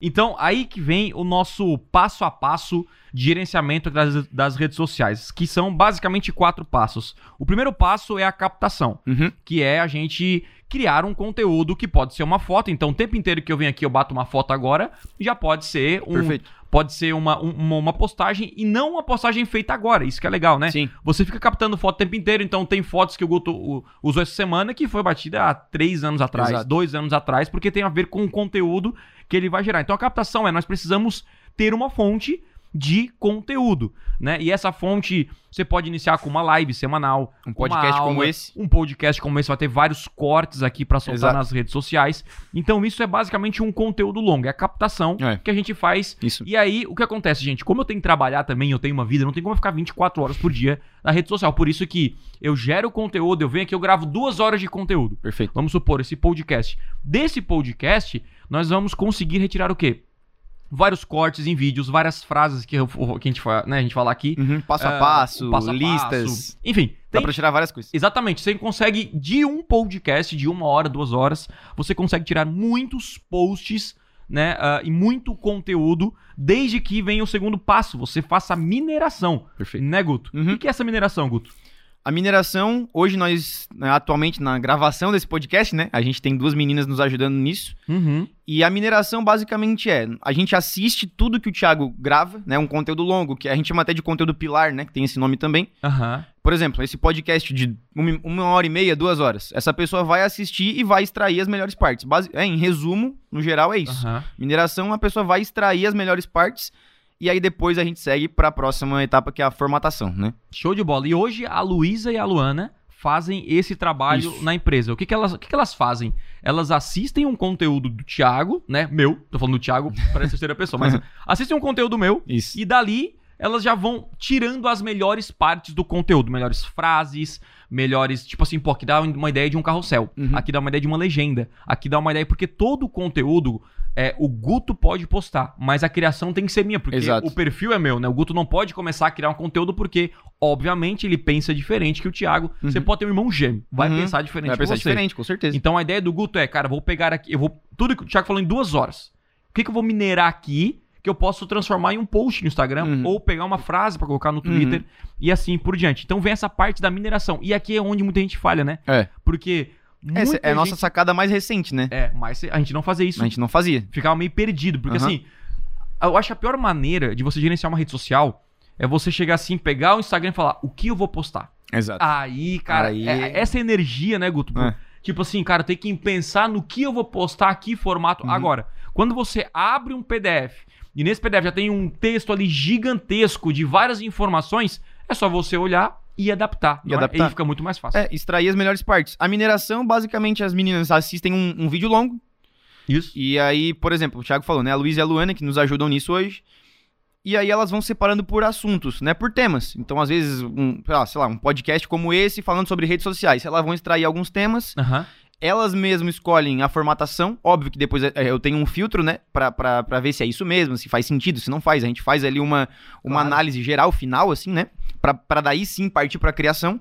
Então, aí que vem o nosso passo a passo de gerenciamento das, das redes sociais, que são basicamente quatro passos. O primeiro passo é a captação, Uhum. que é a gente criar um conteúdo que pode ser uma foto. Então, o tempo inteiro que eu venho aqui, eu bato uma foto agora, já pode ser um, Perfeito. pode ser uma, um- uma, uma postagem e não uma postagem feita agora. Isso que é legal, né? Sim. Você fica captando foto o tempo inteiro, então tem fotos que o Guto usou essa semana que foi batida há três anos atrás, Exato. dois anos atrás, porque tem a ver com o conteúdo que ele vai gerar. Então a captação é, nós precisamos ter uma fonte de conteúdo, né? E essa fonte você pode iniciar com uma live semanal, Um podcast como aula, esse. um podcast como esse vai ter vários cortes aqui pra soltar Exato. nas redes sociais. Então isso é basicamente um conteúdo longo, é a captação É. que a gente faz Isso. e aí, o que acontece, gente? Como eu tenho que trabalhar também, eu tenho uma vida, não tem como eu ficar 24 horas por dia na rede social. Por isso que eu gero conteúdo, eu venho aqui, eu gravo duas horas de conteúdo. Perfeito. Vamos supor, esse podcast. Desse podcast, nós vamos conseguir retirar o quê? Vários cortes em vídeos, várias frases que, eu- que a, gente, né, a gente fala aqui. Uhum. Passo a passo, o passo a listas. passo. Enfim, Dá tem pra tirar várias coisas. Exatamente, você consegue, de um podcast, de uma hora, duas horas, você consegue tirar muitos posts, né, ah, e muito conteúdo, desde que venha o segundo passo, você faça a mineração, Perfeito. né, Guto? Uhum. O que é essa mineração, Guto? A mineração, hoje nós, né, atualmente na gravação desse podcast, né? A gente tem duas meninas nos ajudando nisso. Uhum. E a mineração basicamente é: a gente assiste tudo que o Thiago grava, né? Um conteúdo longo, que a gente chama até de conteúdo pilar, né? Que tem esse nome também. Aham. Por exemplo, esse podcast de uma, hora e meia, duas horas. Essa pessoa vai assistir e vai extrair as melhores partes. É, em resumo, no geral, é isso. Aham. Mineração, a pessoa vai extrair as melhores partes. E aí depois a gente segue para a próxima etapa, que é a formatação, né? Show de bola. E hoje a Luísa e a Luana fazem esse trabalho Isso. na empresa. O que, que, elas, o que, que elas fazem? Elas assistem um conteúdo do Thiago, né? Meu, tô falando do Thiago, parece terceira pessoa, mas assistem um conteúdo meu Isso. E dali elas já vão tirando as melhores partes do conteúdo, melhores frases, melhores, tipo assim, pô, aqui dá uma ideia de um carrossel, Uhum. aqui dá uma ideia de uma legenda, aqui dá uma ideia porque todo o conteúdo é, o Guto pode postar, mas a criação tem que ser minha, porque Exato. o perfil é meu, né? O Guto não pode começar a criar um conteúdo porque, obviamente, ele pensa diferente que o Thiago. Você pode ter um irmão gêmeo, vai Uhum. pensar diferente Vai pensar você. diferente, com certeza. Então a ideia do Guto é, cara, vou pegar aqui, eu vou. Tudo que o Thiago falou em duas horas. O que, que eu vou minerar aqui que eu posso transformar em um post no Instagram Uhum. ou pegar uma frase pra colocar no Twitter e assim por diante. Então vem essa parte da mineração. E aqui é onde muita gente falha, né? É. Porque. Muita é a nossa gente- sacada mais recente, né? É, mas a gente não fazia isso. A gente não fazia. Ficava meio perdido. Porque Aham. assim, eu acho que a pior maneira de você gerenciar uma rede social é você chegar assim, pegar o Instagram e falar o que eu vou postar. Exato. Aí, cara, Aí- é- essa energia, né, Guto? É. Tipo assim, cara, tem que pensar no que eu vou postar aqui, formato. Uhum. Agora, quando você abre um PDF e nesse PDF já tem um texto ali gigantesco de várias informações, é só você olhar e adaptar. E é? adaptar. E fica muito mais fácil. É, extrair as melhores partes. A mineração, basicamente, as meninas assistem um, um vídeo longo. Isso. E aí, por exemplo, o Thiago falou, né? A Luísa e a Luana, que nos ajudam nisso hoje. E aí elas vão separando por assuntos, né? Por temas. Então, às vezes, um, sei lá, sei lá, um podcast como esse, falando sobre redes sociais. Elas vão extrair alguns temas. Aham. Elas mesmas escolhem a formatação. Óbvio que depois é, eu tenho um filtro, né? Pra, pra, pra ver se é isso mesmo, se faz sentido, se não faz. A gente faz ali uma, uma Claro. análise geral, final, assim, né? Pra, pra daí sim partir pra criação.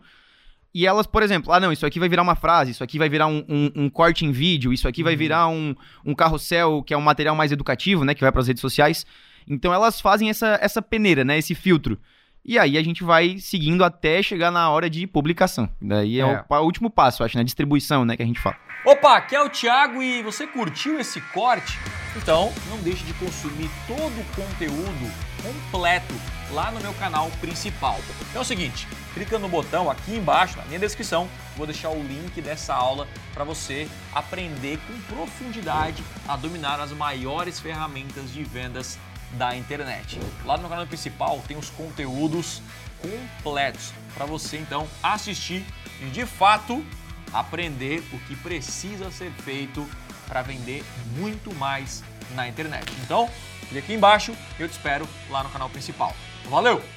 E elas, por exemplo, ah, não, isso aqui vai virar uma frase, isso aqui vai virar um, um- um corte em vídeo, isso aqui vai Uhum. virar um, um carrossel, que é um material mais educativo, né? Que vai pras redes sociais. Então elas fazem essa, essa peneira, né? Esse filtro. E aí a gente vai seguindo até chegar na hora de publicação. Daí é, É. O, o último passo, acho, né? Distribuição, né? Que a gente fala. Opa, aqui é o Thiago e você curtiu esse corte? Então não deixe de consumir todo o conteúdo completo lá no meu canal principal. Então é o seguinte, clica no botão aqui embaixo na minha descrição, vou deixar o link dessa aula para você aprender com profundidade a dominar as maiores ferramentas de vendas da internet. Lá no meu canal principal tem os conteúdos completos para você então assistir e de fato aprender o que precisa ser feito para vender muito mais na internet. Então, clique aqui embaixo eu te espero lá no canal principal. Valeu!